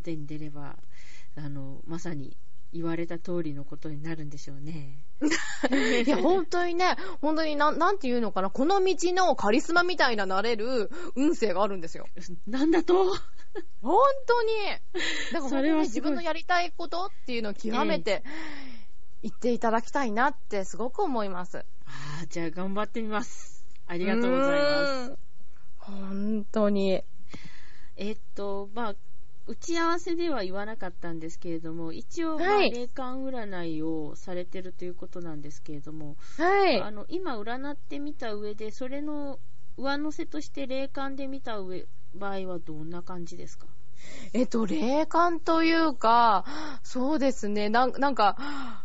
表に出れば、あの、まさに言われた通りのことになるんでしょうね。いや、本当にね、本当になん、なんていうのかな、この道のカリスマみたいななれる運勢があるんですよ。なんだと？本当に。だからそ本当に自分のやりたいことっていうのを極めて言っていただきたいなってすごく思います。ああ、じゃあ頑張ってみます。ありがとうございます。す。本当に。えっと、まあ、打ち合わせでは言わなかったんですけれども、一応、まあはい霊感占いをされてるということなんですけれども、はい。あの、今占ってみた上で、それの上乗せとして霊感で見た上、場合はどんな感じですか？えっと、霊感というか、そうですね、なんなんか、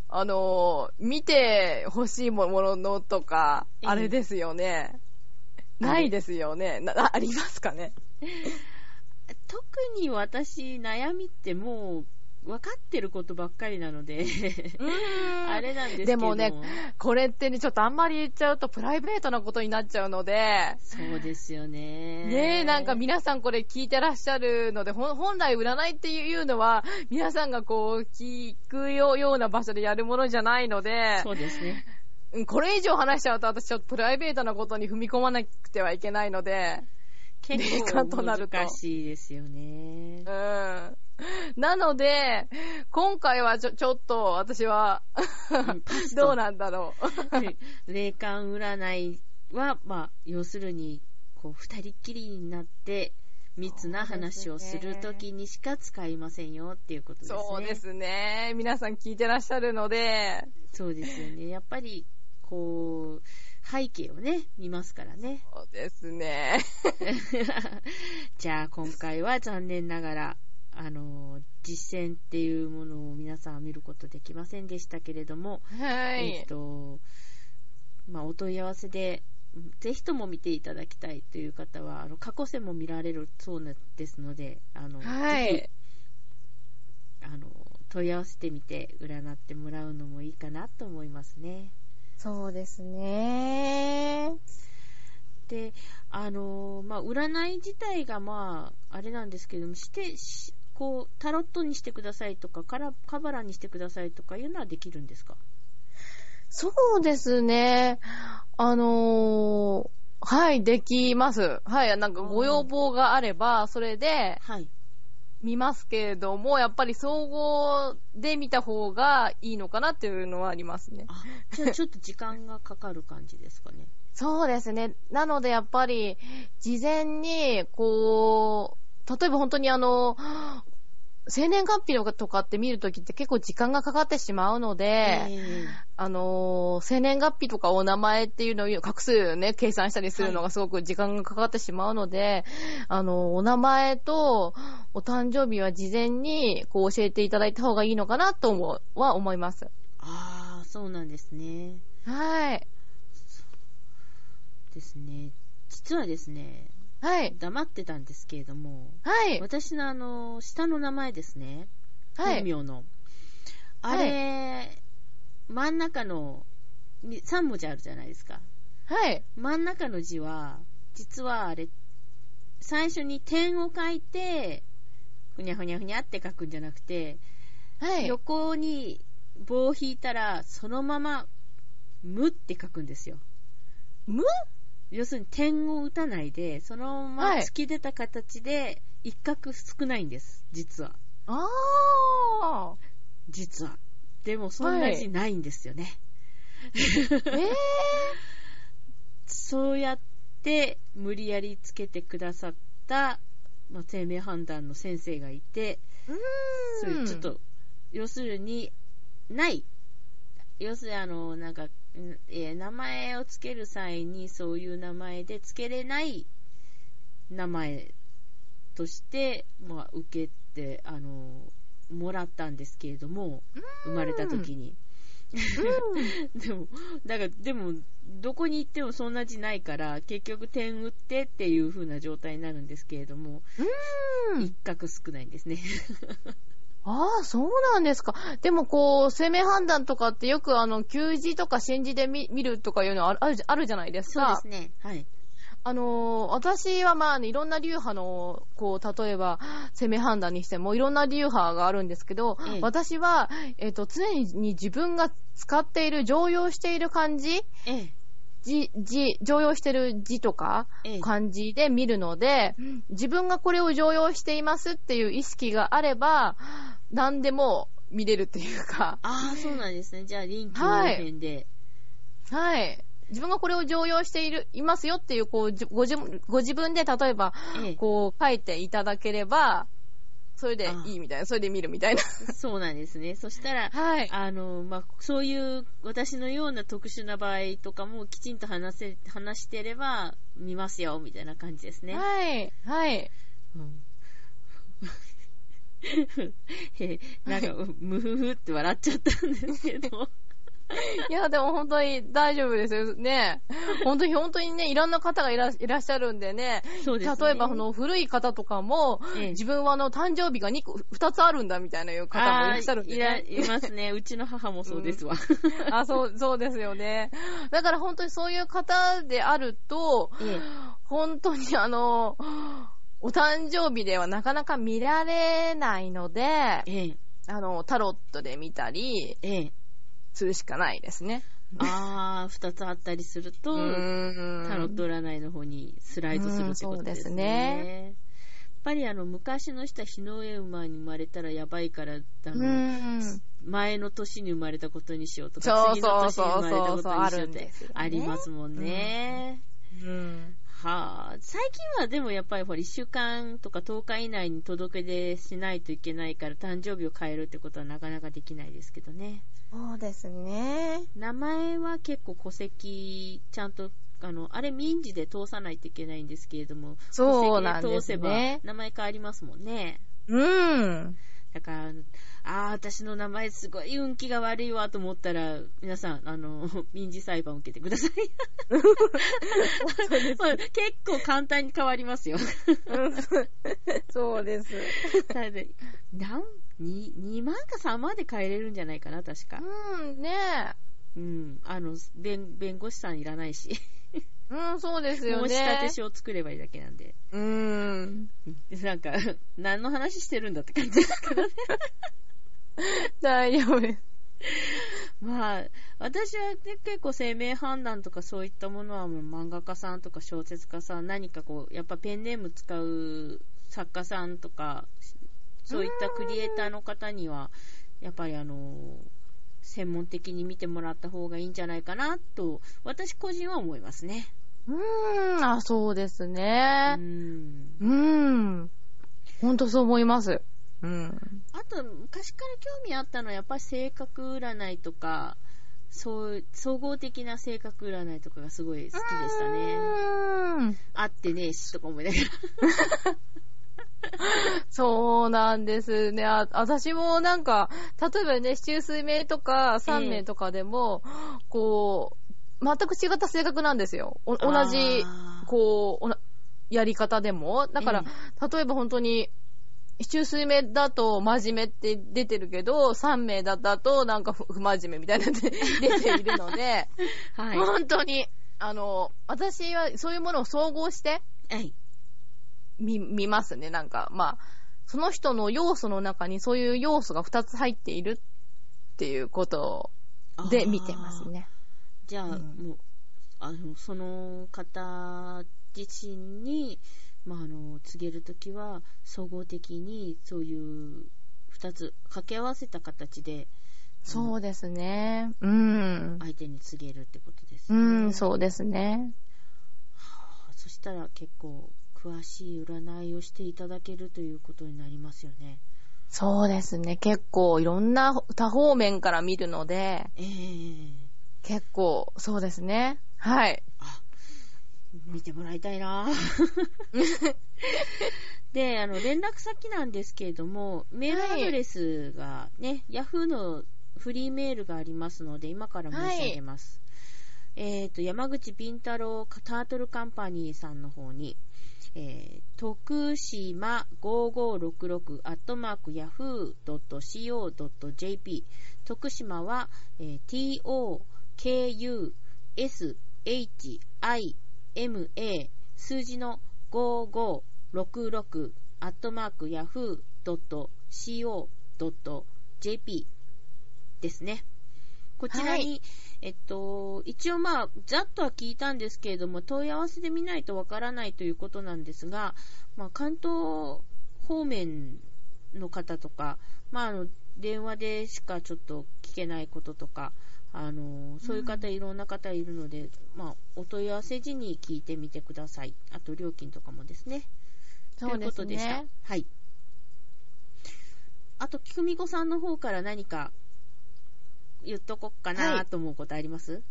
あのー、見て欲しいものとか、ええあれですよね。ないですよね。ありますかね？特に私、悩みってもう、分かってることばっかりなので、ああれなんですけど。でもね、これってね、ちょっとあんまり言っちゃうとプライベートなことになっちゃうので、そうですよね。ねえ、なんか皆さんこれ聞いてらっしゃるので、本来占いっていうのは、皆さんがこう、聞くよような場所でやるものじゃないので、そうですね。うんこれ以上話しちゃうと私ちょっとプライベートなことに踏み込まなくてはいけないので、結霊感と構なると難しいですよねう。ん。なので、今回はちょ、ちょっと私は どうなんだろう。霊感占いは、まあ、要するに、こう、二人っきりになって、密な話をするときにしか使いませんよっていうことですね。そうですね。皆さん聞いてらっしゃるので、そうですよね。やっぱり、こう、背景をね、見ますからね。そうですね。じゃあ、今回は残念ながら、あの、実践っていうものを皆さんは見ることできませんでしたけれども、はいえっ。と、まあ、お問い合わせで、うんぜひとも見ていただきたいという方は、あの、過去戦も見られるそうなですので、あの、はいぜひ、あの、問い合わせてみて占ってもらうのもいいかなと思いますね。そうですね。で、あの、まあ、占い自体がまあ、あれなんですけども、して、しこう、タロットにしてくださいとか、カラカバラにしてくださいとかいうのはできるんですか？そうですね。あのーはい、できます。はい、なんかご要望があれば、それではい。見ますけれども、やっぱり総合で見た方がいいのかなっていうのはありますね。あ、じゃあちょっと時間がかかる感じですかね。そうですね。なのでやっぱり、事前に、こう、例えば本当にあの、生年月日のとかって見るときって結構時間がかかってしまうので、ええあのー生年月日とかお名前っていうのを画数ね、計算したりするのがすごく時間がかかってしまうので、あのーお名前とお誕生日は事前にこう教えていただいた方がいいのかなと思うは思います。ああ、そうなんですね。はい。ですね。実はですね、はい。黙ってたんですけれども、はい。私のあの、下の名前ですね。はい。本名の。あれ、真ん中の、3文字あるじゃないですか。はい。真ん中の字は、実はあれ、最初に点を書いて、ふにゃふにゃふにゃって書くんじゃなくて、はい。横に棒を引いたら、そのまま、無って書くんですよ。無？要するに点を打たないで、そのままはい突き出た形で、一画少ないんです、実は。あ実は。でも、そんな字ないんですよね。ー。え そうやって、無理やりつけてくださった、まあ、生命判断の先生がいて、ー。うそーん。うちょっと、要するに、ない。要するに、あの、なんか、んえー名前をつける際に、そういう名前でつけれない名前として、まあ、受けて、あの、もらったんですけれども、生まれた時に。でも、だから、でも、どこに行ってもそんな字ないから、結局点打ってっていう風な状態になるんですけれども、うん。一画少ないんですね。ああ、そうなんですか。でもこう、生命判断とかってよくあの、旧字とか新字で見見るとかいうのあるあるじゃあるじゃないですか。そうですね。はい。あのー私はまあ、ね、いろんな流派の、こう、例えば、攻め判断にしても、いろんな流派があるんですけど、ええ私は、えっ、と、常に自分が使っている、常用している漢字、ええ、字、字、常用してる字とか、ええ。漢字で見るので、自分がこれを常用していますっていう意識があれば、何でも見れるっていうか、ああ、そうなんですね。じゃあ、臨機応変で。はい。自分がこれを常用している、いますよっていう、こう、じご自ご自分で例えば、ええ。こう書いていただければ、それであいいみたいな、それで見るみたいな。そうなんですね。そしたら、はい。あの、まあ、そういう私のような特殊な場合とかもきちんと話せ、話してれば見ますよ、みたいな感じですね。はい。はい。うんへ なんか、ムフフって笑っちゃったんですけど。いや、でも本当に大丈夫ですよね。本当に、本当にね、いろんな方がいらっしゃるんでね。そうですね。例えば、この古い方とかも、ええ自分はあの、誕生日が2個、2つあるんだみたいないう方もいらっしゃるんでね。いますね。うちの母もそうですわ。あ、そう、そうですよね。だから本当にそういう方であると、ええ本当にあの、お誕生日ではなかなか見られないので、ええあの、タロットで見たりええするしかないですね。ああ、二つあったりすると、タロット占いの方にスライドするってことですね。うんそうですねやっぱりあの、昔の人は日の上馬に生まれたらやばいから、あうの。前の年に生まれたことにしようとか、次の年に生まれたことにしようってありますもんね。うん。はあ、最近はでもやっぱりほら、1週間とか10日以内に届け出しないといけないから、誕生日を変えるってことはなかなかできないですけどね。そうですね。名前は結構戸籍、ちゃんと、あの、あれ民事で通さないといけないんですけれども、そうなんです戸籍で通せばね。名前変わりますもんね。うん。だから、ああ、私の名前すごい運気が悪いわと思ったら、皆さん、あの、民事裁判を受けてください。まあ 結構簡単に変わりますよ。そうです。ただなん2、2万か3万で変えれるんじゃないかな、確か。うん、ねうん。あの、弁、弁護士さんいらないし。うん、そうですよ申ね。し立て書を作ればいいだけなんで。うん。うんなんか、何の話してるんだって感じですからね。大丈夫です。まあ、私は、ね、結構生命判断とかそういったものはもう漫画家さんとか小説家さん、何かこう、やっぱペンネーム使う作家さんとか、そういったクリエイターの方には、やっぱりあの、専門的に見てもらった方がいいんじゃないかなと、私個人は思いますね。うーん、あ、そうですうね。ん。うん。ほんとそう思います。うん。あと、昔から興味あったのは、やっぱり性格占いとか、そう、総合的な性格占いとかがすごい好きでしたね。うーん。会ってねえし、とか思いながら。そうなんですね。あ、私もなんか、例えばね、周水名とか三名とかでも、こう、全く違った性格なんですよ。お同じ、あーこう、おなやり方でも。だから、例えば本当に、中水名だと真面目って出てるけど、三名だったとなんか不不真面目みたいなので 出ているので、はい。本当に、あの、私はそういうものを総合してはい。見、見ますね。なんか、まあ、その人の要素の中にそういう要素が2つ入っているっていうことで見てますね。じゃあ、うんもう、あの、その方自身に、まあ、あの、告げるときは、総合的にそういう二つ掛け合わせた形で、そうですね。うん。相手に告げるってことですうね。ん、そうですね。はあそしたら結構、詳しい占いをしていただけるということになりますよね。そうですね。結構いろんな多方面から見るので、ええ結構、そうですね。はい。あ、見てもらいたいな。で、あの、連絡先なんですけれども、メールアドレスがね、Yahoo のフリーメールがありますので、今から申し上げます。えっ、と、山口敏太郎タートルカンパニーさんの方に、えー、徳島5566アットマーク yahoo.co.jp 徳島は、えー t-o-k-u-s-h-i-m-a 数字の5566アットマーク yahoo.co.jp ですね。こちらに、はいえっと、一応まあ、ざっとは聞いたんですけれども、問い合わせで見ないとわからないということなんですが、まあ、関東方面の方とか、まあ、あの、電話でしかちょっと聞けないこととか、あの、そういう方、いろんな方いるので、まあ、お問い合わせ時に聞いてみてください。あと、料金とかもですね。そうですということでした。ね。はい。あと、きくみこさんの方から何か言っとこっかはないと思うことあります？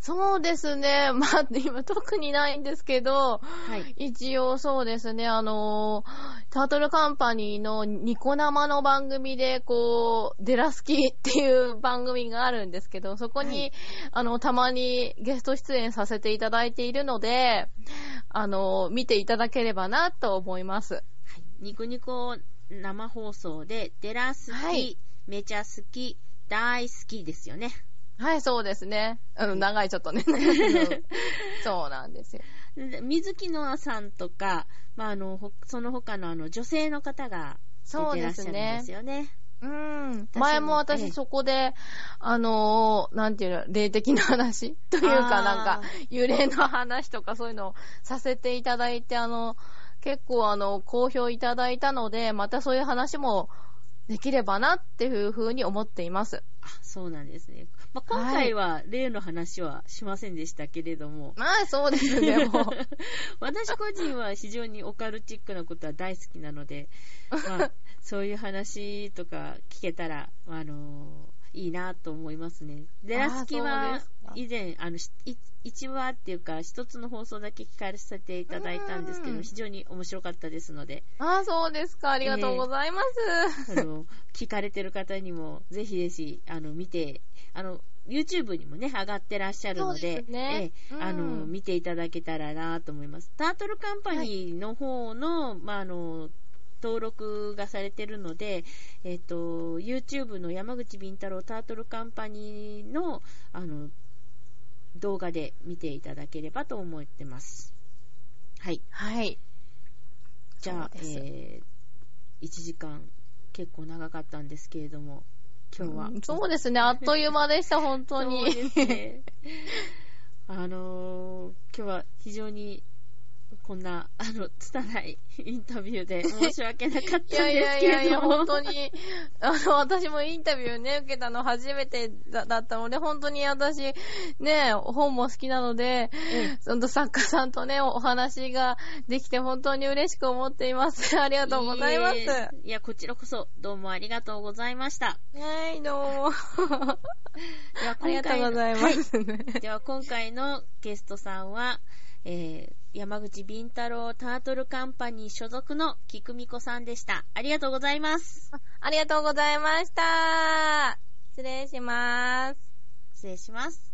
そうですね。まあ、今特にないんですけど、はい。一応そうですね、あのー、タートルカンパニーのニコ生の番組で、こう、デラスキっていう番組があるんですけど、そこに、はいあの、たまにゲスト出演させていただいているので、あのー、見ていただければなと思います。はい。ニコニコ生放送で、デラ好き、はいめちゃ好き、大好きですよね。はい、そうですね。あの、長いちょっとね。そうなんですよ。で水木のあさんとか、まあ、あの、ほその他のあの、女性の方がそう出てらっしゃるんでですねす。よね。うん。前もええ私そこで、あのーなんていうの、霊的な話？というか、なんか、幽霊の話とかそういうのをさせていただいて、あの、結構あの、好評いただいたので、またそういう話もできればなっていうふうに思っています。あ、そうなんですね。まあ、今回は例の話はしませんでしたけれども、まあ、そうですね、もう。私個人は非常にオカルチックなことは大好きなので、まあ、そういう話とか聞けたら、あのいいなと思いますね。デラスキは以前、あの、しい一話っていうか、一つの放送だけ聞かせていただいたんですけど、うん非常に面白かったですので、ああ、そうですか。ありがとうございます。あの、聞かれてる方にも、ぜひぜひ、あの、見て、あの、YouTube にもね、上がってらっしゃるので、ですねええうんあの、見ていただけたらなと思います。タートルカンパニーの方の、まあ、あの、登録がされてるので、えっ、と、YouTube の山口敏太郎タートルカンパニーの、あの、動画で見ていただければと思ってます。はい。はい。じゃあ、えー、1時間結構長かったんですけれども、今日は。うんそうですね。あっという間でした、本当に。そうですね。あのー今日は非常に、こんな、あの、拙いインタビューで 申し訳なかったんですいやいやいけやいや。本当に、あの、私もインタビューね、受けたの初めてだだったので、本当に私、ね、本も好きなので、その作家さんとね、お話ができて本当に嬉しく思っています。ありがとうございます。いや、こちらこそ、どうもありがとうございました。はい、どうも。ではありがとうございまはい。では今回のゲストさんは、えー山口敏太郎タートルカンパニー所属の菊美子さんでした。ありがとうございます。ありがとうございました。失礼します。失礼します。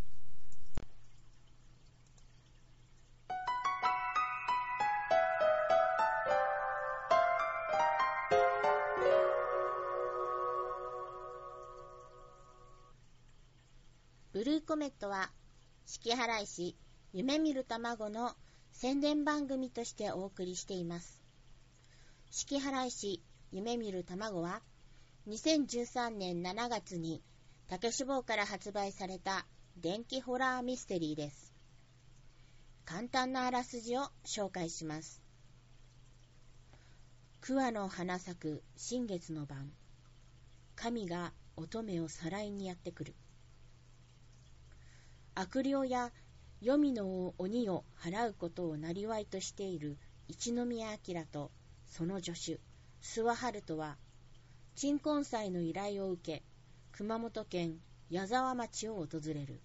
ブルーコメットは、四季払い師、夢見る卵の宣伝番組としてお送りしています。四季払い師、夢見る卵は、2013年7月に竹志望から発売された電気ホラーミステリーです。簡単なあらすじを紹介します。桑の花咲く新月の晩、神が乙女をさらいにやってくる。悪霊や黄泉の鬼を払うことを生りとしている一宮明とその助手、諏訪春人は、鎮魂祭の依頼を受け、熊本県矢沢町を訪れる。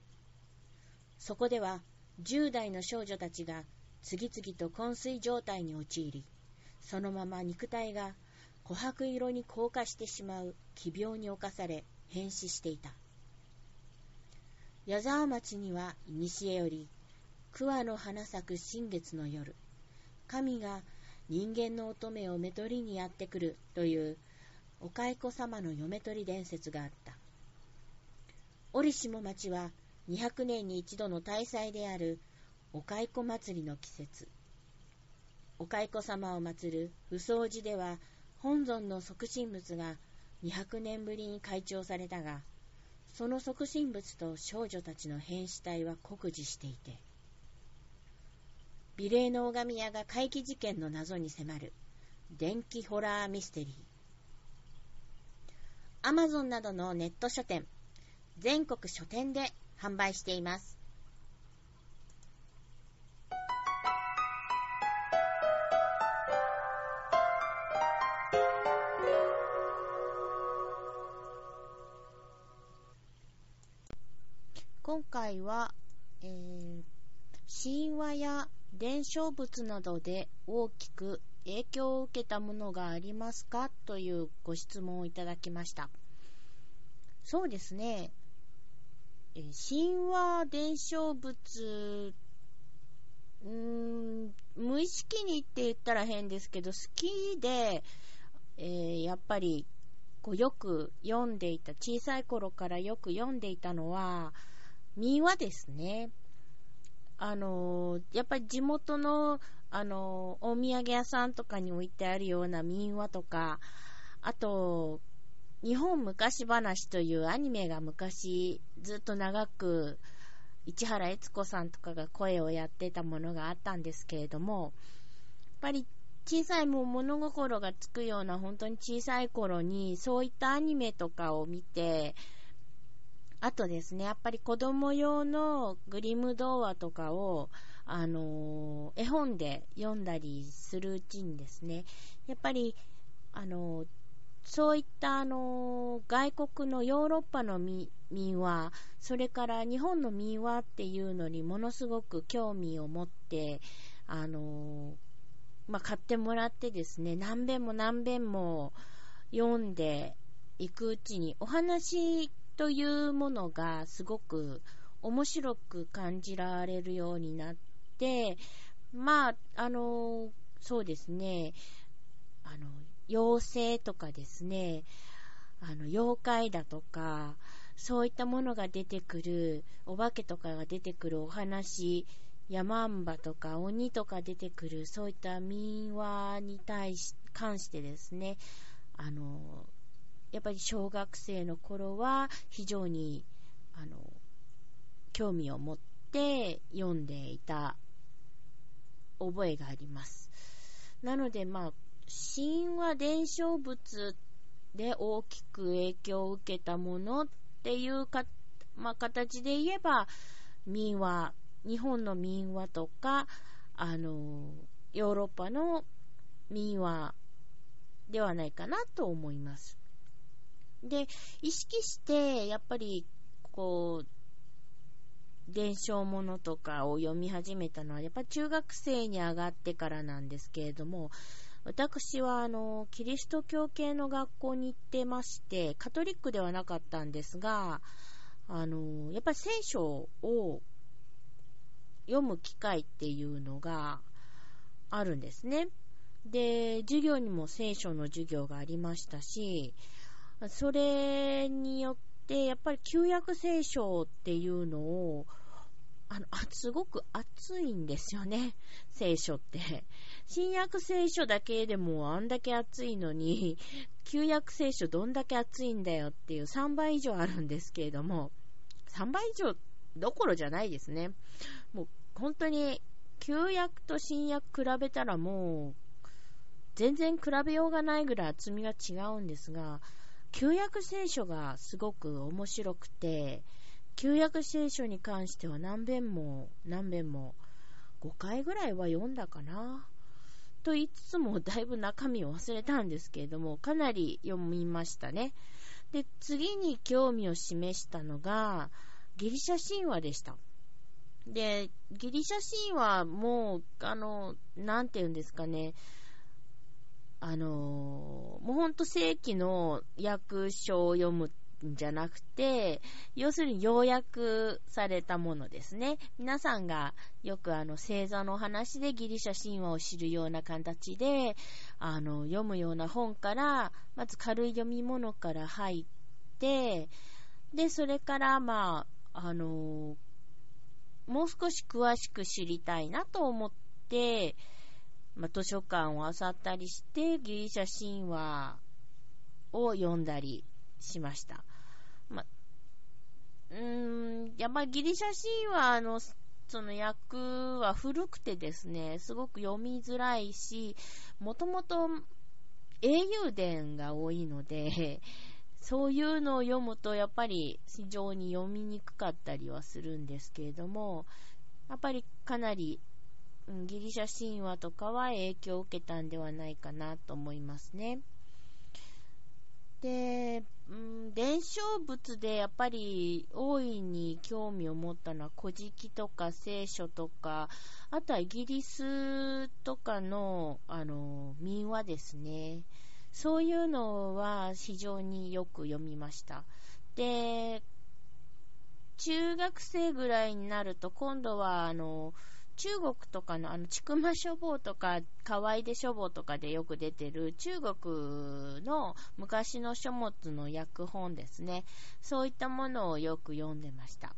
そこでは、10代の少女たちが次々と昏睡状態に陥り、そのまま肉体が琥珀色に硬化してしまう奇病に侵され変死していた。矢沢町には古より、桑の花咲く新月の夜、神が人間の乙女をめとりにやってくるというお蚕様の嫁取り伝説があった。折しも町は200年に一度の大祭であるお蚕祭りの季節、お蚕様を祀る不相寺では本尊の即身仏が200年ぶりに開帳されたが、その即身仏と少女たちの変死体は酷似していて、美麗の拝み屋が怪奇事件の謎に迫る電気ホラーミステリー。アマゾンなどのネット書店、全国書店で販売しています。回は、えー、神話や伝承物などで大きく影響を受けたものがありますかというご質問をいただきました。そうですね。え神話伝承物、うーん、無意識にって言ったら変ですけど、好きで、えー、やっぱり、こうよく読んでいた、小さい頃からよく読んでいたのは、民話ですね。あのやっぱり地元の、あのお土産屋さんとかに置いてあるような民話とか、あと、日本昔話というアニメが昔ずっと長く市原悦子さんとかが声をやってたものがあったんですけれども、やっぱり小さいもう物心がつくような本当に小さい頃にそういったアニメとかを見て、あとですね、やっぱり子供用のグリム童話とかを、あのー、絵本で読んだりするうちにですね、やっぱり、あのー、そういったあの外国のヨーロッパの民話、それから日本の民話っていうのにものすごく興味を持って、あのまあ、買ってもらってですね、何遍も何遍も読んでいくうちに、お話というものがすごく面白く感じられるようになって、まあ、あのそうですね、あの、妖精とかですね、あの、妖怪だとか、そういったものが出てくる、お化けとかが出てくるお話、山んばとか鬼とか出てくる、そういった民話に対し、関してですね、あの、やっぱり小学生の頃は非常に、あの、興味を持って読んでいた覚えがあります。なので、まあ、神話伝承物で大きく影響を受けたものっていうか、まあ、形で言えば、民話、日本の民話とか、あの、ヨーロッパの民話ではないかなと思います。で、意識して、やっぱり、こう、伝承物とかを読み始めたのは、やっぱ中学生に上がってからなんですけれども、私はあの、キリスト教系の学校に行ってまして、カトリックではなかったんですが、あの、やっぱり聖書を読む機会っていうのがあるんですね。で、授業にも聖書の授業がありましたし、それによって、やっぱり旧約聖書っていうのをあの、すごく熱いんですよね、聖書って。新約聖書だけでもあんだけ熱いのに、旧約聖書どんだけ熱いんだよっていう3倍以上あるんですけれども、3倍以上どころじゃないですね。もう本当に旧約と新約比べたらもう全然比べようがないぐらい厚みが違うんですが、旧約聖書がすごく面白くて、旧約聖書に関しては何遍も何遍も5回ぐらいは読んだかな。と言いつつもだいぶ中身を忘れたんですけれども、かなり読みましたね。で、次に興味を示したのが、ギリシャ神話でした。で、ギリシャ神話も、あの、なんて言うんですかね、あの、もうほんと正規の訳書を読むんじゃなくて、要するに要約されたものですね。皆さんがよくあの星座の話でギリシャ神話を知るような形で、あの、読むような本から、まず軽い読み物から入って、で、それからまあ、あの、もう少し詳しく知りたいなと思って、まあ、図書館を漁ったりして、ギリシャ神話を読んだりしました。ま、うーん、やっぱりギリシャ神話のその訳は古くてですね、すごく読みづらいし、もともと英雄伝が多いので、そういうのを読むとやっぱり非常に読みにくかったりはするんですけれども、やっぱりかなりギリシャ神話とかは影響を受けたんではないかなと思いますね。で、うん、伝承物でやっぱり大いに興味を持ったのは古事記とか聖書とか、あとはイギリスとかの、あの、民話ですね。そういうのは非常によく読みました。で、中学生ぐらいになると今度はあの、中国とかのあの、ちくま書房とか、河合で書房とかでよく出てる中国の昔の書物の訳本ですね。そういったものをよく読んでました。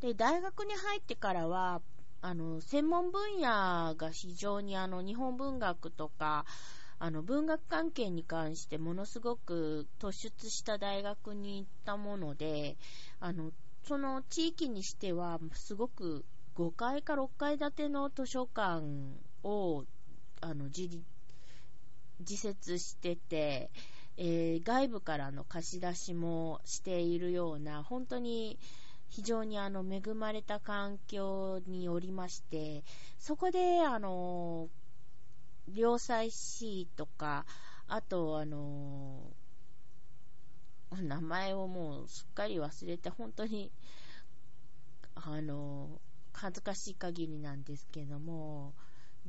で、大学に入ってからは、あの、専門分野が非常にあの、日本文学とか、あの、文学関係に関してものすごく突出した大学に行ったもので、あの、その地域にしては、すごく5階か6階建ての図書館を、あの、自、自設してて、えー、外部からの貸し出しもしているような、本当に非常にあの恵まれた環境におりまして、そこであの、良妻市とか、あとあの、名前をもうすっかり忘れて、本当に、あの、恥ずかしい限りなんですけども、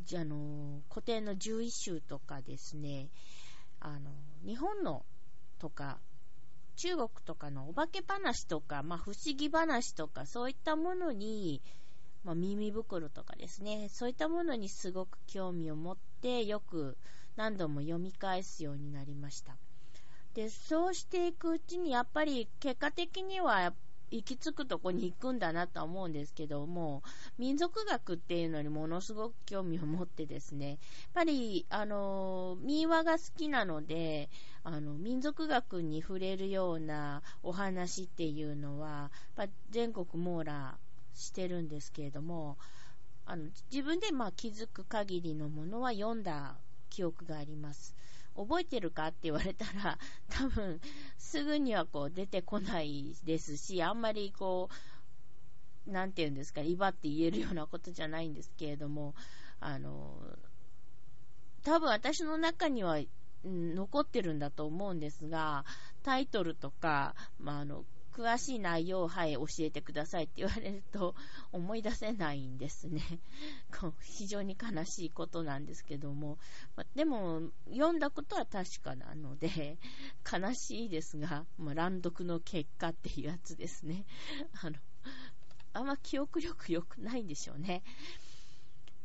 じゃあの、古典の11種とかですね、あの、日本のとか、中国とかのお化け話とか、まあ、不思議話とか、そういったものに、まあ、耳袋とかですね、そういったものにすごく興味を持って、よく何度も読み返すようになりました。で、そうしていくうちに、やっぱり結果的には、行き着くとこに行くんだなとは思うんですけども、民族学っていうのにものすごく興味を持ってですね、やっぱり、あの、民話が好きなので、あの、民族学に触れるようなお話っていうのは、やっぱ全国網羅してるんですけれども、あの、自分でまあ気づく限りのものは読んだ記憶があります。覚えてるかって言われたら、多分、すぐにはこう出てこないですし、あんまりこう、なんて言うんですか、威張って言えるようなことじゃないんですけれども、あの、多分私の中には、残ってるんだと思うんですが、タイトルとか、まあ、あの、詳しい内容を、はい、教えてくださいって言われると思い出せないんですね。非常に悲しいことなんですけども。までも、読んだことは確かなので、悲しいですが、ま、乱読の結果っていうやつですね。あの、あんま記憶力良くないんでしょうね。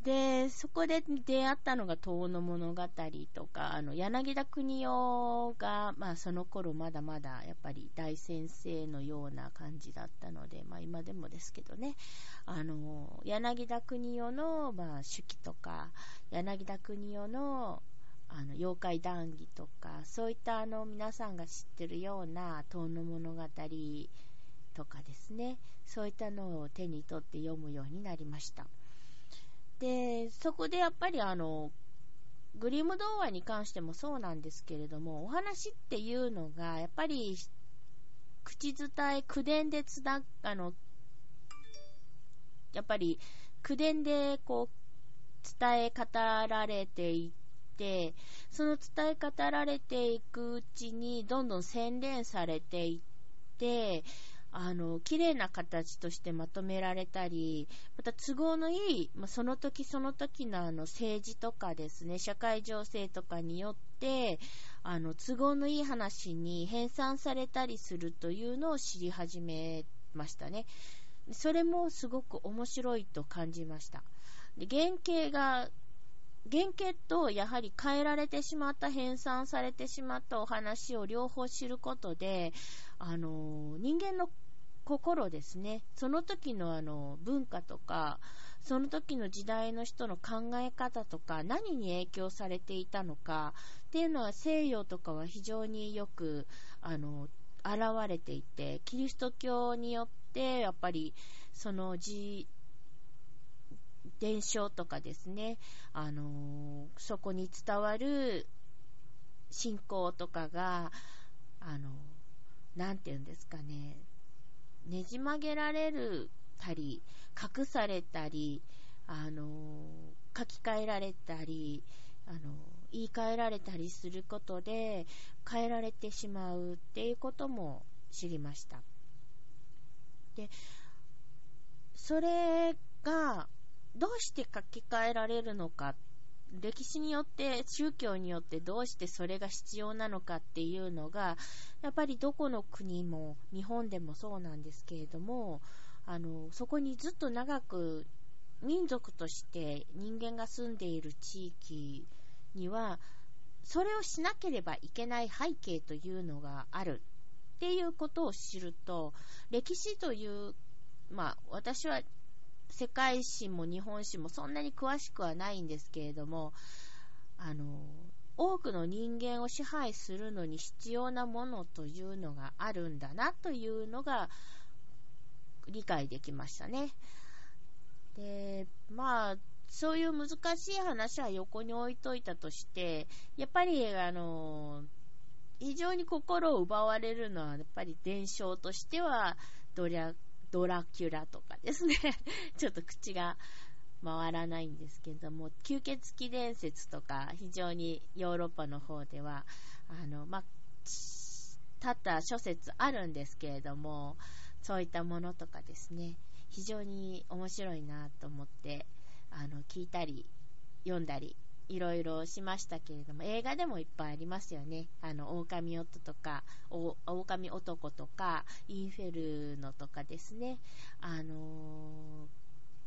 で、そこで出会ったのが遠の物語とか、あの、柳田国夫が、まあその頃まだまだやっぱり大先生のような感じだったので、まあ今でもですけどね、あの、柳田国夫の、まあ手記とか、柳田国夫の、あの、妖怪談義とか、そういったあの、皆さんが知ってるような遠の物語とかですね、そういったのを手に取って読むようになりました。で、そこでやっぱりあの、グリム童話に関してもそうなんですけれども、お話っていうのが、やっぱり、口伝え、口伝でつな、あの、やっぱり、口伝でこう、伝え語られていって、その伝え語られていくうちに、どんどん洗練されていって、あの、綺麗な形としてまとめられたり、また都合のいい、まあ、その時その時のあの政治とかですね、社会情勢とかによって、あの、都合のいい話に編纂されたりするというのを知り始めましたね。それもすごく面白いと感じました。で原型が原型とやはり変えられてしまった、編纂されてしまったお話を両方知ることで、あの、人間の心ですね。その時のあの、文化とか、その時の時代の人の考え方とか、何に影響されていたのかっていうのは西洋とかは非常によく、あの、現れていて、キリスト教によって、やっぱり、その字、伝承とかですね、あのそこに伝わる信仰とかが、あのなんて言うんですかね、ねじ曲げられるたり、隠されたり、あの書き換えられたり、あの言い換えられたりすることで変えられてしまうっていうことも知りました。で、それがどうして書き換えられるのか、歴史によって、宗教によってどうしてそれが必要なのかっていうのが、やっぱりどこの国も、日本でもそうなんですけれども、あの、そこにずっと長く民族として人間が住んでいる地域には、それをしなければいけない背景というのがある。っていうことを知ると、歴史という、まあ、私は世界史も日本史もそんなに詳しくはないんですけれども、あの、多くの人間を支配するのに必要なものというのがあるんだなというのが理解できましたね。で、まあ、そういう難しい話は横に置いといたとして、やっぱり、あの、非常に心を奪われるのは、やっぱり伝承としては、ドリャ、ドラキュラとかですね。ちょっと口が回らないんですけども、吸血鬼伝説とか、非常にヨーロッパの方では、あの、まあ、多々諸説あるんですけれども、そういったものとかですね、非常に面白いなと思って、あの、聞いたり、読んだり、いろいろしましたけれども、映画でもいっぱいありますよね。あの、狼夫とか、狼男とか、インフェルノとかですね。あの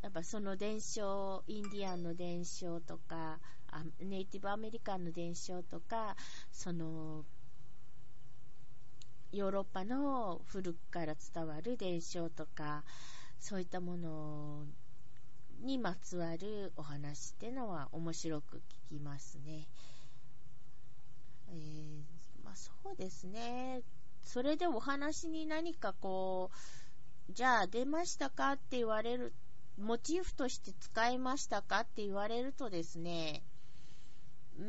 ー、やっぱその伝承、インディアンの伝承とか、ネイティブアメリカンの伝承とか、その、ヨーロッパの古くから伝わる伝承とか、そういったものにまつわるお話ってのは面白く聞きますね。えー、まあそうですね。それでお話に何かこう、じゃあ出ましたかって言われる、モチーフとして使いましたかって言われるとですね、うー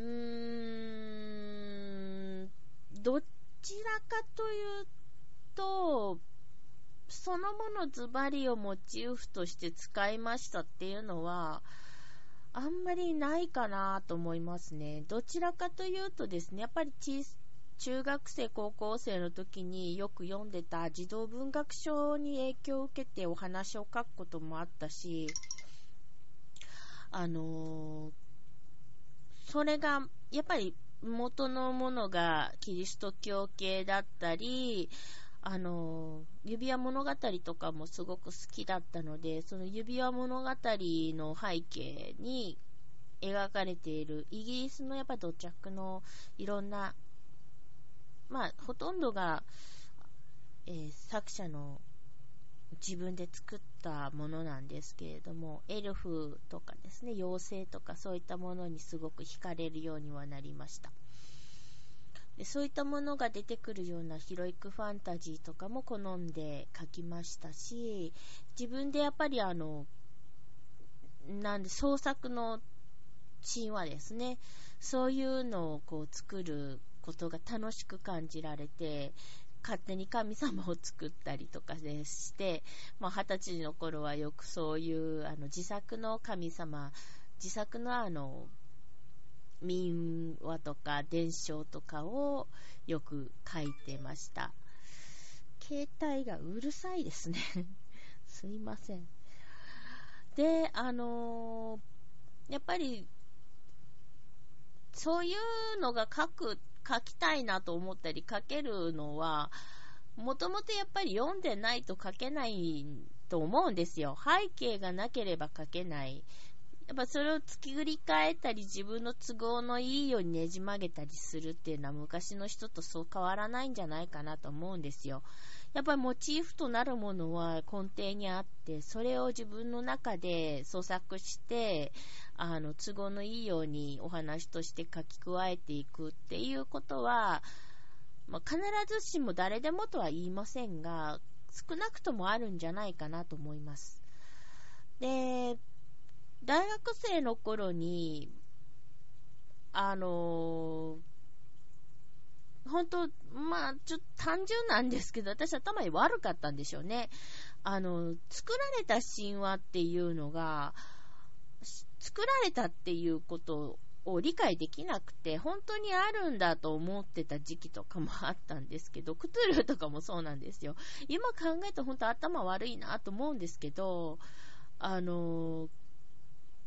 ん、どちらかというと、そのものズバリをモチーフとして使いましたっていうのは、あんまりないかなと思いますね。どちらかというとですね、やっぱり中学生、高校生の時によく読んでた児童文学書に影響を受けてお話を書くこともあったし、あのー、それが、やっぱり元のものがキリスト教系だったり、あの、指輪物語とかもすごく好きだったので、その指輪物語の背景に描かれているイギリスのやっぱ土着のいろんな、まあ、ほとんどが、えー、作者の自分で作ったものなんですけれども、エルフとかですね、妖精とかそういったものにすごく惹かれるようにはなりました。でそういったものが出てくるようなヒロイックファンタジーとかも好んで書きましたし、自分でやっぱりあの、なんで創作の神話ですね。そういうのをこう作ることが楽しく感じられて、勝手に神様を作ったりとかでして、まあ、二十歳の頃はよくそういうあの自作の神様、自作のあの民話とか伝承とかをよく書いてました。携帯がうるさいですね すいません。で、あのー、やっぱり、そういうのが書く、書きたいなと思ったり書けるのは、もともとやっぱり読んでないと書けないと思うんですよ。背景がなければ書けない。やっぱそれを突き繰り返ったり自分の都合のいいようにねじ曲げたりするっていうのは昔の人とそう変わらないんじゃないかなと思うんですよ。やっぱりモチーフとなるものは根底にあって、それを自分の中で創作して、あの、都合のいいようにお話として書き加えていくっていうことは、まあ、必ずしも誰でもとは言いませんが、少なくともあるんじゃないかなと思います。で、大学生の頃に、あの本当、まあ、ちょっと単純なんですけど、私頭に悪かったんでしょうね。あの、作られた神話っていうのが、作られたっていうことを理解できなくて、本当にあるんだと思ってた時期とかもあったんですけど、クトゥルとかもそうなんですよ。今考えたら本当頭悪いなと思うんですけど、あの、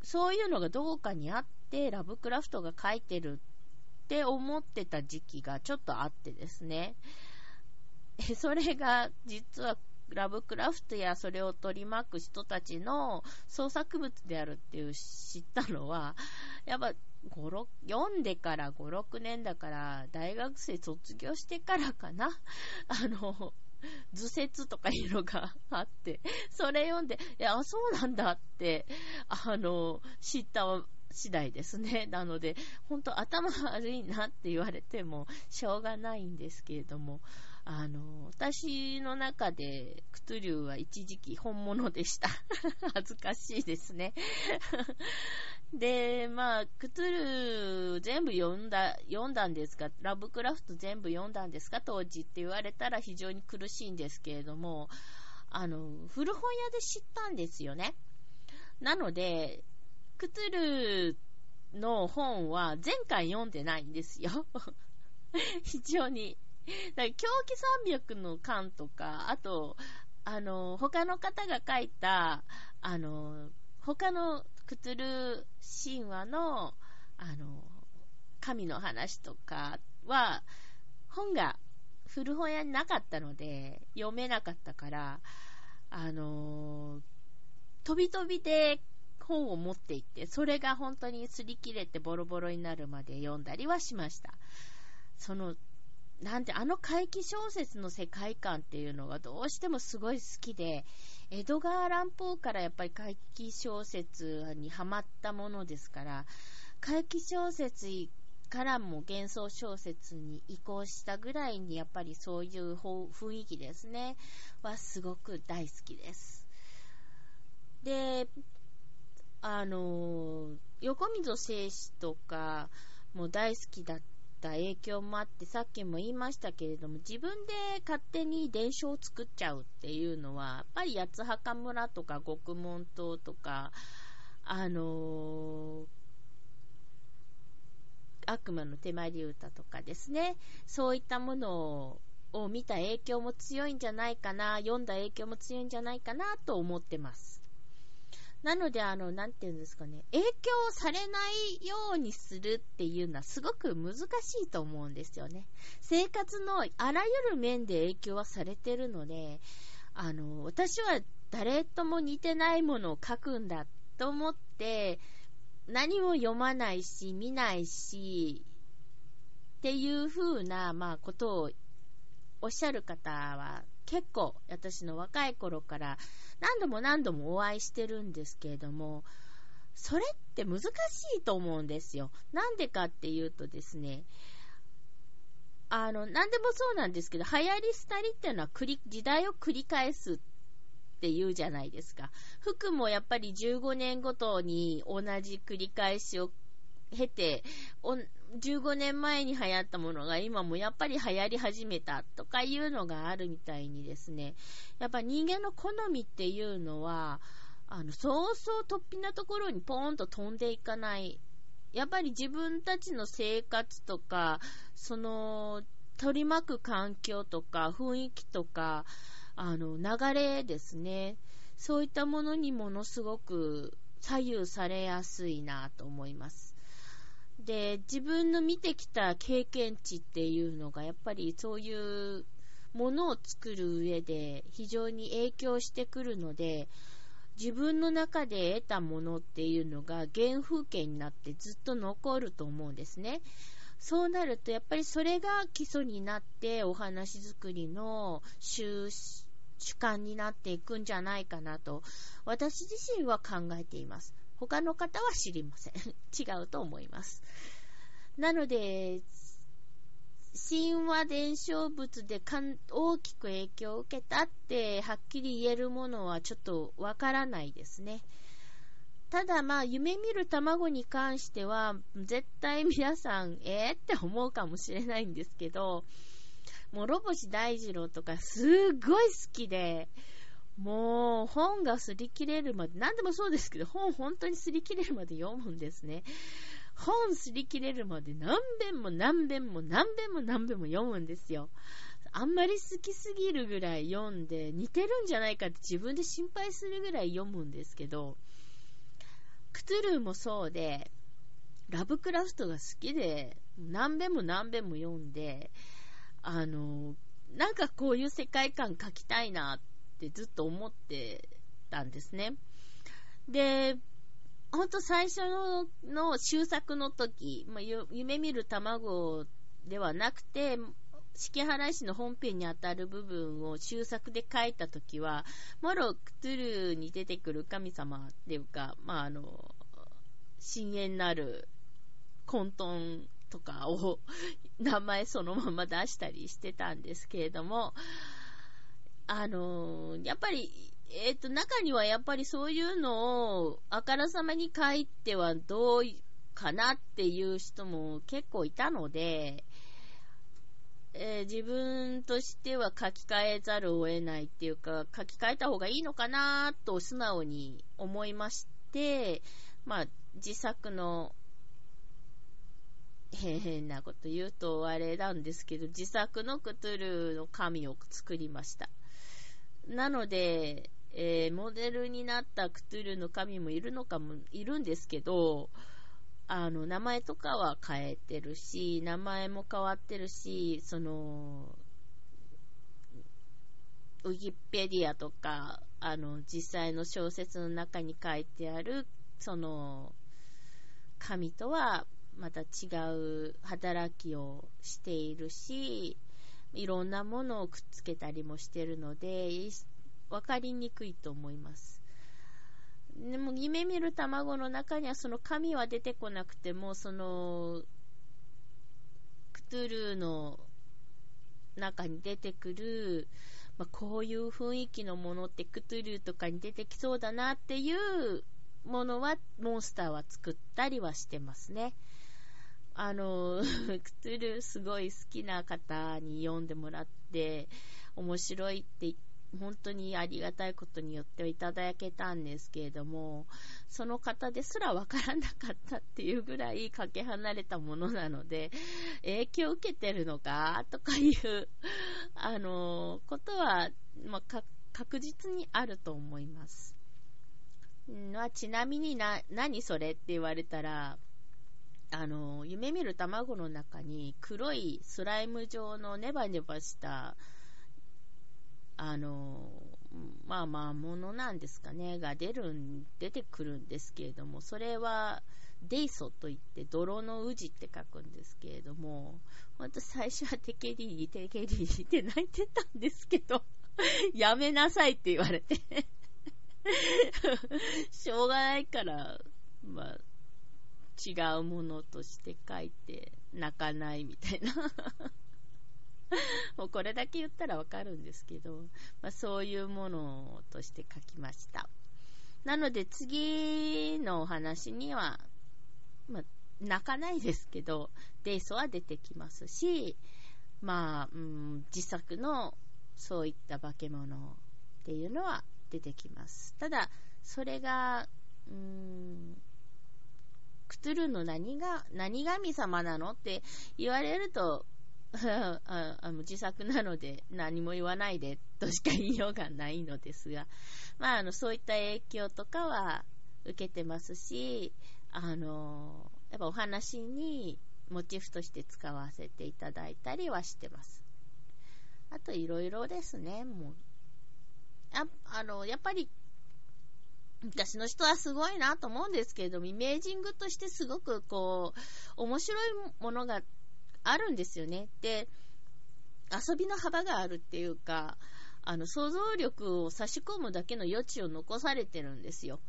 そういうのがどこかにあって、ラブクラフトが書いてるって思ってた時期がちょっとあってですね。それが実はラブクラフトやそれを取り巻く人たちの創作物であるっていう知ったのは、やっぱ5、読んでから5、6年だから、大学生卒業してからかな。あの、図説とかいうのがあって、それ読んで、いや、そうなんだって、あの、知った次第ですね。なので、本当頭悪いなって言われてもしょうがないんですけれども、あの、私の中でクトゥリューは一時期本物でした。恥ずかしいですね。で、まあ、クトゥルー全部読んだ、読んだんですか？ラブクラフト全部読んだんですか？当時って言われたら非常に苦しいんですけれども、あの、古本屋で知ったんですよね。なので、クトゥルーの本は前回読んでないんですよ。非常に。だ狂気山脈の巻とか、あと、あの、他の方が書いた、あの、他のクトゥル神話の、あの、神の話とかは、本が古本屋になかったので、読めなかったから、あの、飛び飛びで本を持って行って、それが本当に擦り切れてボロボロになるまで読んだりはしました。その、なんて、あの怪奇小説の世界観っていうのがどうしてもすごい好きで、江戸川乱歩からやっぱり怪奇小説にハマったものですから、怪奇小説からも幻想小説に移行したぐらいにやっぱりそういう雰囲気ですね、はすごく大好きです。で、あの、横溝静止とかも大好きだった影響もあって、さっきも言いましたけれども、自分で勝手に伝承を作っちゃうっていうのは、やっぱり八墓村とか獄門島とか、あの悪魔の手まり歌とかですね、そういったものを見た影響も強いんじゃないかな、読んだ影響も強いんじゃないかなと思ってます。なので、あの、なんていうんですかね、影響されないようにするっていうのはすごく難しいと思うんですよね。生活のあらゆる面で影響はされてるので、あの、私は誰とも似てないものを書くんだと思って、何も読まないし、見ないし、っていう風な、まあ、ことをおっしゃる方は結構私の若い頃から何度も何度もお会いしてるんですけれども、それって難しいと思うんですよ。なんでかっていうとですね、あの、何でもそうなんですけど、流行り廃りっていうのは、時代を繰り返すって言うじゃないですか。服もやっぱり15年ごとに同じ繰り返しを経て、15年前に流行ったものが今もやっぱり流行り始めたとかいうのがあるみたいにですね、やっぱ人間の好みっていうのは、あの、そうそう突飛なところにポーンと飛んでいかない。やっぱり自分たちの生活とか、その、取り巻く環境とか、雰囲気とか、あの、流れですね。そういったものにものすごく左右されやすいなと思います。で、自分の見てきた経験値っていうのが、やっぱりそういうものを作る上で非常に影響してくるので、自分の中で得たものっていうのが原風景になってずっと残ると思うんですね。そうなると、やっぱりそれが基礎になってお話作りの主主観になっていくんじゃないかなと、私自身は考えています。他の方は知りません。違うと思います。なので、神話伝承物で大きく影響を受けたってはっきり言えるものはちょっとわからないですね。ただまあ、夢見る卵に関しては、絶対皆さん、えー、って思うかもしれないんですけど、諸星大二郎とかすっごい好きで、もう本が擦り切れるまで、何でもそうですけど、本本当に擦り切れるまで読むんですね。本擦り切れるまで何遍も何遍も何遍も何遍も読むんですよ。あんまり好きすぎるぐらい読んで、似てるんじゃないかって自分で心配するぐらい読むんですけど、クトゥルーもそうで、ラブクラフトが好きで、何遍も何遍も読んで、あの、なんかこういう世界観書きたいなってずっと思ってたんですね。で、ほんと最初の終作の時、まあ、夢見る卵ではなくて、式原市の本編にあたる部分を終作で書いたときは、モロ・クトゥルーに出てくる神様っていうか、まあ、あの、深淵なる混沌とかを名前そのまま出したりしてたんですけれども、あの、やっぱり、えっ、ー、と、中にはやっぱりそういうのをあからさまに書いてはどうかなっていう人も結構いたので、えー、自分としては書き換えざるを得ないっていうか、書き換えた方がいいのかなと素直に思いまして、まあ、自作の、変なこと言うとあれなんですけど、自作のクトゥルーの紙を作りました。なので、えー、モデルになったクトゥルの神もいるのかも、いるんですけど、あの、名前とかは変えてるし、名前も変わってるし、その、ウィキペディアとか、あの、実際の小説の中に書いてある、その、神とはまた違う働きをしているし、いろんなものをくっつけたりもしてるので、わかりにくいと思います。でも、夢見る卵の中にはその神は出てこなくても、その、クトゥルーの中に出てくる、まあ、こういう雰囲気のものってクトゥルーとかに出てきそうだなっていうものは、モンスターは作ったりはしてますね。あの、クトゥルすごい好きな方に読んでもらって、面白いって言って、本当にありがたいことによっていただけたんですけれども、その方ですらわからなかったっていうぐらいかけ離れたものなので、影響を受けてるのかとかいう、あの、ことは、まあ、確実にあると思います。まあ、ちなみにな、何それって言われたら、あの、夢見る卵の中に黒いスライム状のネバネバしたあの、まあまあ、ものなんですかね、が出るん、出てくるんですけれども、それは、デイソといって、泥の宇治って書くんですけれども、ほんと最初はテケリリ、テケリリって泣いてたんですけど、やめなさいって言われて。しょうがないから、まあ、違うものとして書いて泣かないみたいな もうこれだけ言ったらわかるんですけど、まあ、そういうものとして書きました。なので次のお話には、まあ、泣かないですけど、デイソは出てきますし、まあ、うん、自作のそういった化け物っていうのは出てきます。ただ、それが、うーん、クトゥルの何が、何神様なのって言われると、ああ自作なので何も言わないでとしか言いようがないのですが、まあ、あのそういった影響とかは受けてますし、あのやっぱお話にモチーフとして使わせていただいたりはしてます。あといろいろですね、もう。ああの、やっぱり、昔の人はすごいなと思うんですけれども、イメージングとしてすごくこう、面白いものがあるんですよね。で、遊びの幅があるっていうか、あの、想像力を差し込むだけの余地を残されてるんですよ。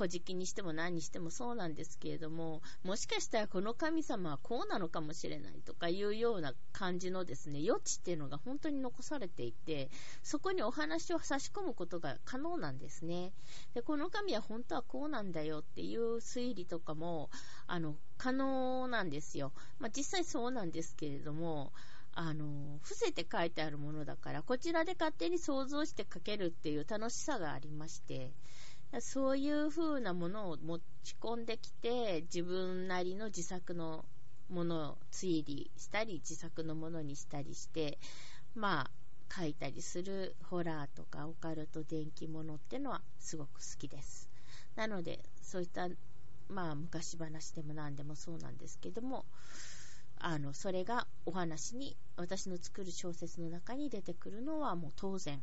古事記にしても何にしてもそうなんですけれども、もしかしたらこの神様はこうなのかもしれないとかいうような感じのですね、余地っていうのが本当に残されていて、そこにお話を差し込むことが可能なんですね。で、この神は本当はこうなんだよっていう推理とかも、あの、可能なんですよ。まあ、実際そうなんですけれども、あの、伏せて書いてあるものだから、こちらで勝手に想像して書けるっていう楽しさがありまして、そういう風なものを持ち込んできて、自分なりの自作のものを推理したり、自作のものにしたりして、まあ、書いたりするホラーとかオカルト電気物ってのはすごく好きです。なので、そういった、まあ、昔話でも何でもそうなんですけども、あの、それがお話に、私の作る小説の中に出てくるのはもう当然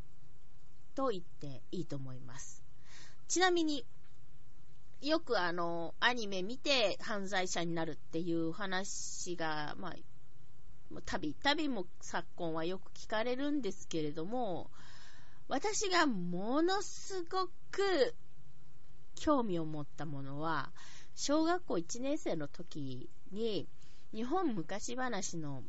と言っていいと思います。ちなみに、よくあの、アニメ見て犯罪者になるっていう話が、まあ、たびたびも昨今はよく聞かれるんですけれども、私がものすごく興味を持ったものは、小学校1年生の時に、日本昔話の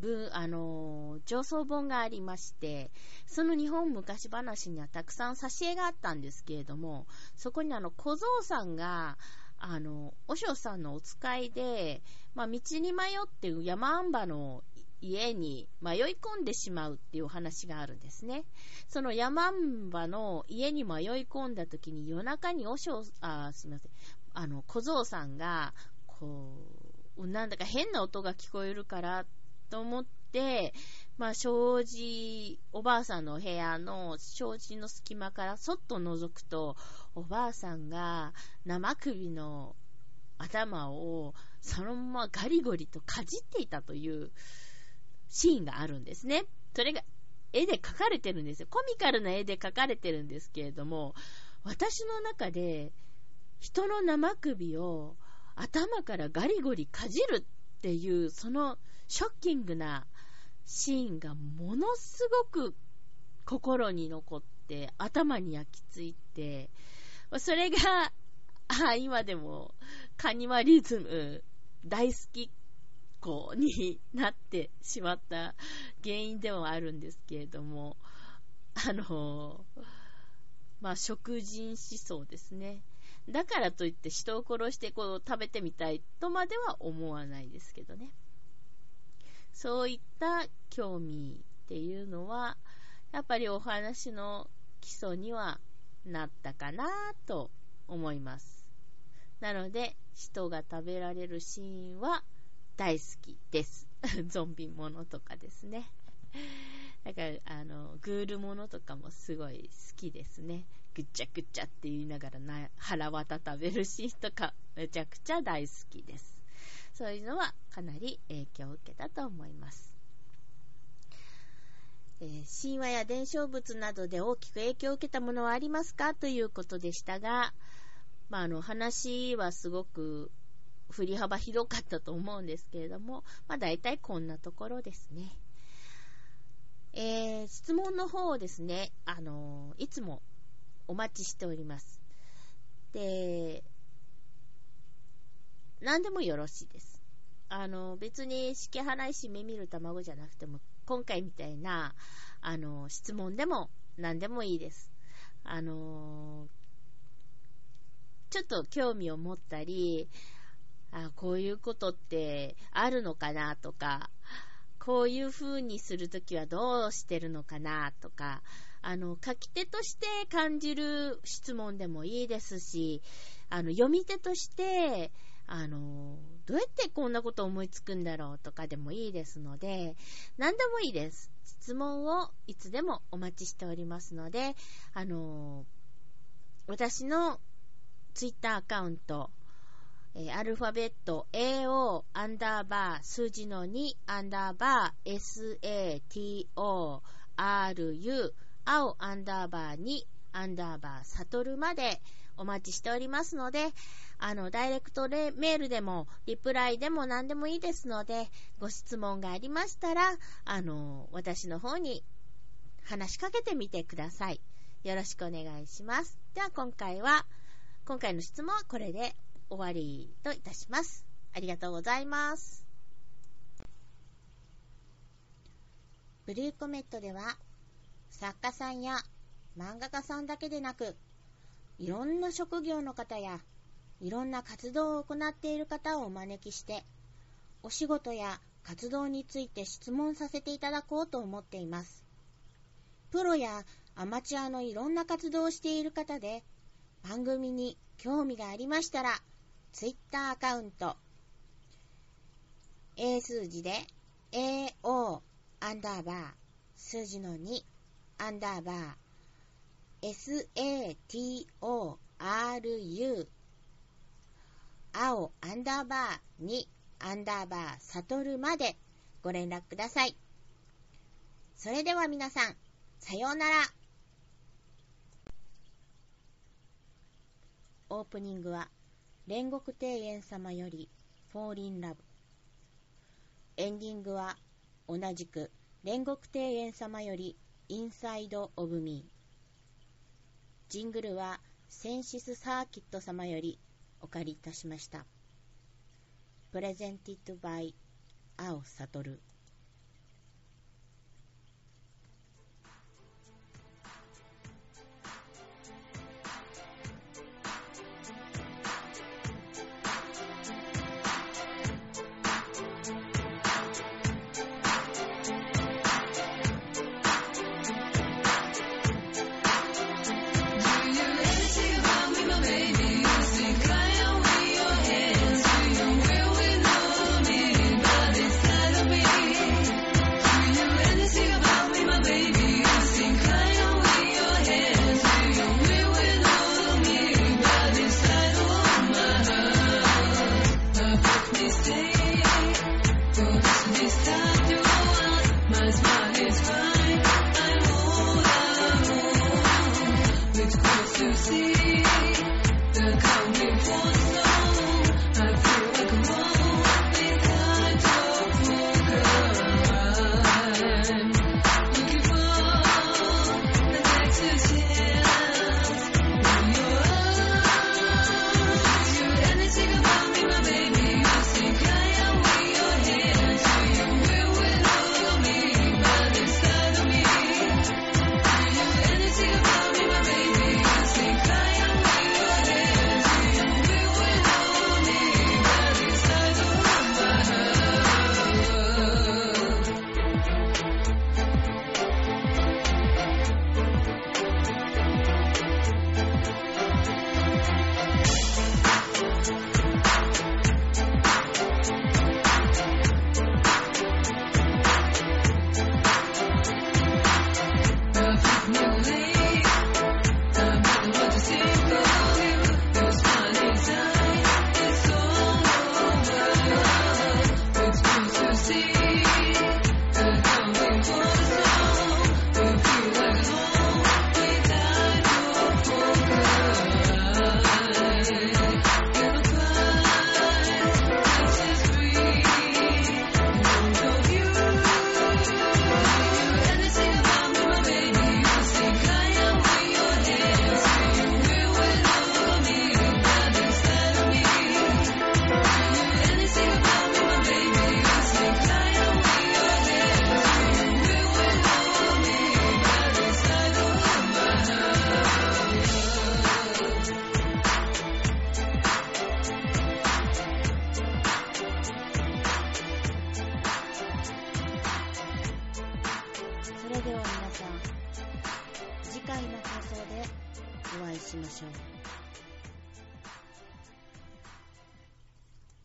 文、あの、上層本がありまして、その日本昔話にはたくさん挿絵があったんですけれども、そこにあの、小僧さんが、あの、お嬢さんのお使いで、まあ、道に迷って山んばの家に迷い込んでしまうっていうお話があるんですね。その山んばの家に迷い込んだ時に夜中にお嬢、あ、すみません。あの、小僧さんが、こう、なんだか変な音が聞こえるからと思って、まあ、障子、おばあさんの部屋の障子の隙間からそっと覗くと、おばあさんが生首の頭をそのままガリゴリとかじっていたというシーンがあるんですね。それが絵で描かれてるんですよ。コミカルな絵で描かれてるんですけれども、私の中で人の生首を頭からガリゴリかじるっていう、そのショッキングなシーンがものすごく心に残って、頭に焼き付いて、それが、あ今でもカニバリズム大好きっ子になってしまった原因でもあるんですけれども、あの、まあ、食人思想ですね。だからといって人を殺してこう食べてみたいとまでは思わないですけどね。そういった興味っていうのは、やっぱりお話の基礎にはなったかなと思います。なので、人が食べられるシーンは大好きです。ゾンビものとかですね。だから、あの、グールものとかもすごい好きですね。ぐっちゃぐっちゃって言いながらな腹渡食べるシーンとかめちゃくちゃ大好きです。そういうのはかなり影響を受けたと思います。えー、神話や伝承物などで大きく影響を受けたものはありますかということでしたが、まあ、あの、話はすごく振り幅ひどかったと思うんですけれども、まあ、大体こんなところですね。えー、質問の方をですね、あのいつもお待ちしております。で、何でもよろしいです。あの、別に式払いし目見る卵じゃなくても、今回みたいな、あの、質問でも何でもいいです。あの、ちょっと興味を持ったり、あこういうことってあるのかなとか、こういう風にするときはどうしてるのかなとか、あの、書き手として感じる質問でもいいですし、あの、読み手として、あの、どうやってこんなこと思いつくんだろうとかでもいいですので、何でもいいです。質問をいつでもお待ちしておりますので、あの、私のツイッターアカウント、えー、アルファベット AO アンダーバー数字の2アンダーバー SATORU 青アンダーバー2アンダーバー、サトルまでお待ちしておりますので、あの、ダイレクトメールでも、リプライでも何でもいいですので、ご質問がありましたら、あの、私の方に話しかけてみてください。よろしくお願いします。では今回は、今回の質問はこれで終わりといたします。ありがとうございます。ブルーコメットでは、作家さんや漫画家さんだけでなく、いろんな職業の方や、いろんな活動を行っている方をお招きして、お仕事や活動について質問させていただこうと思っています。プロやアマチュアのいろんな活動をしている方で、番組に興味がありましたら、ツイッターアカウント、A 数字で AO アンダーバー、数字の2アンダーバー、SATORU 青アンダーバー2アンダーバーサトルまでご連絡ください。それでは皆さん、さようなら。オープニングは煉獄庭園様よりフォーリンラブ。エンディングは同じく煉獄庭園様よりインサイド・オブ・ミー。ジングルはセンシス・サーキット様よりお借りいたしました。プレゼンティッドバイ青悟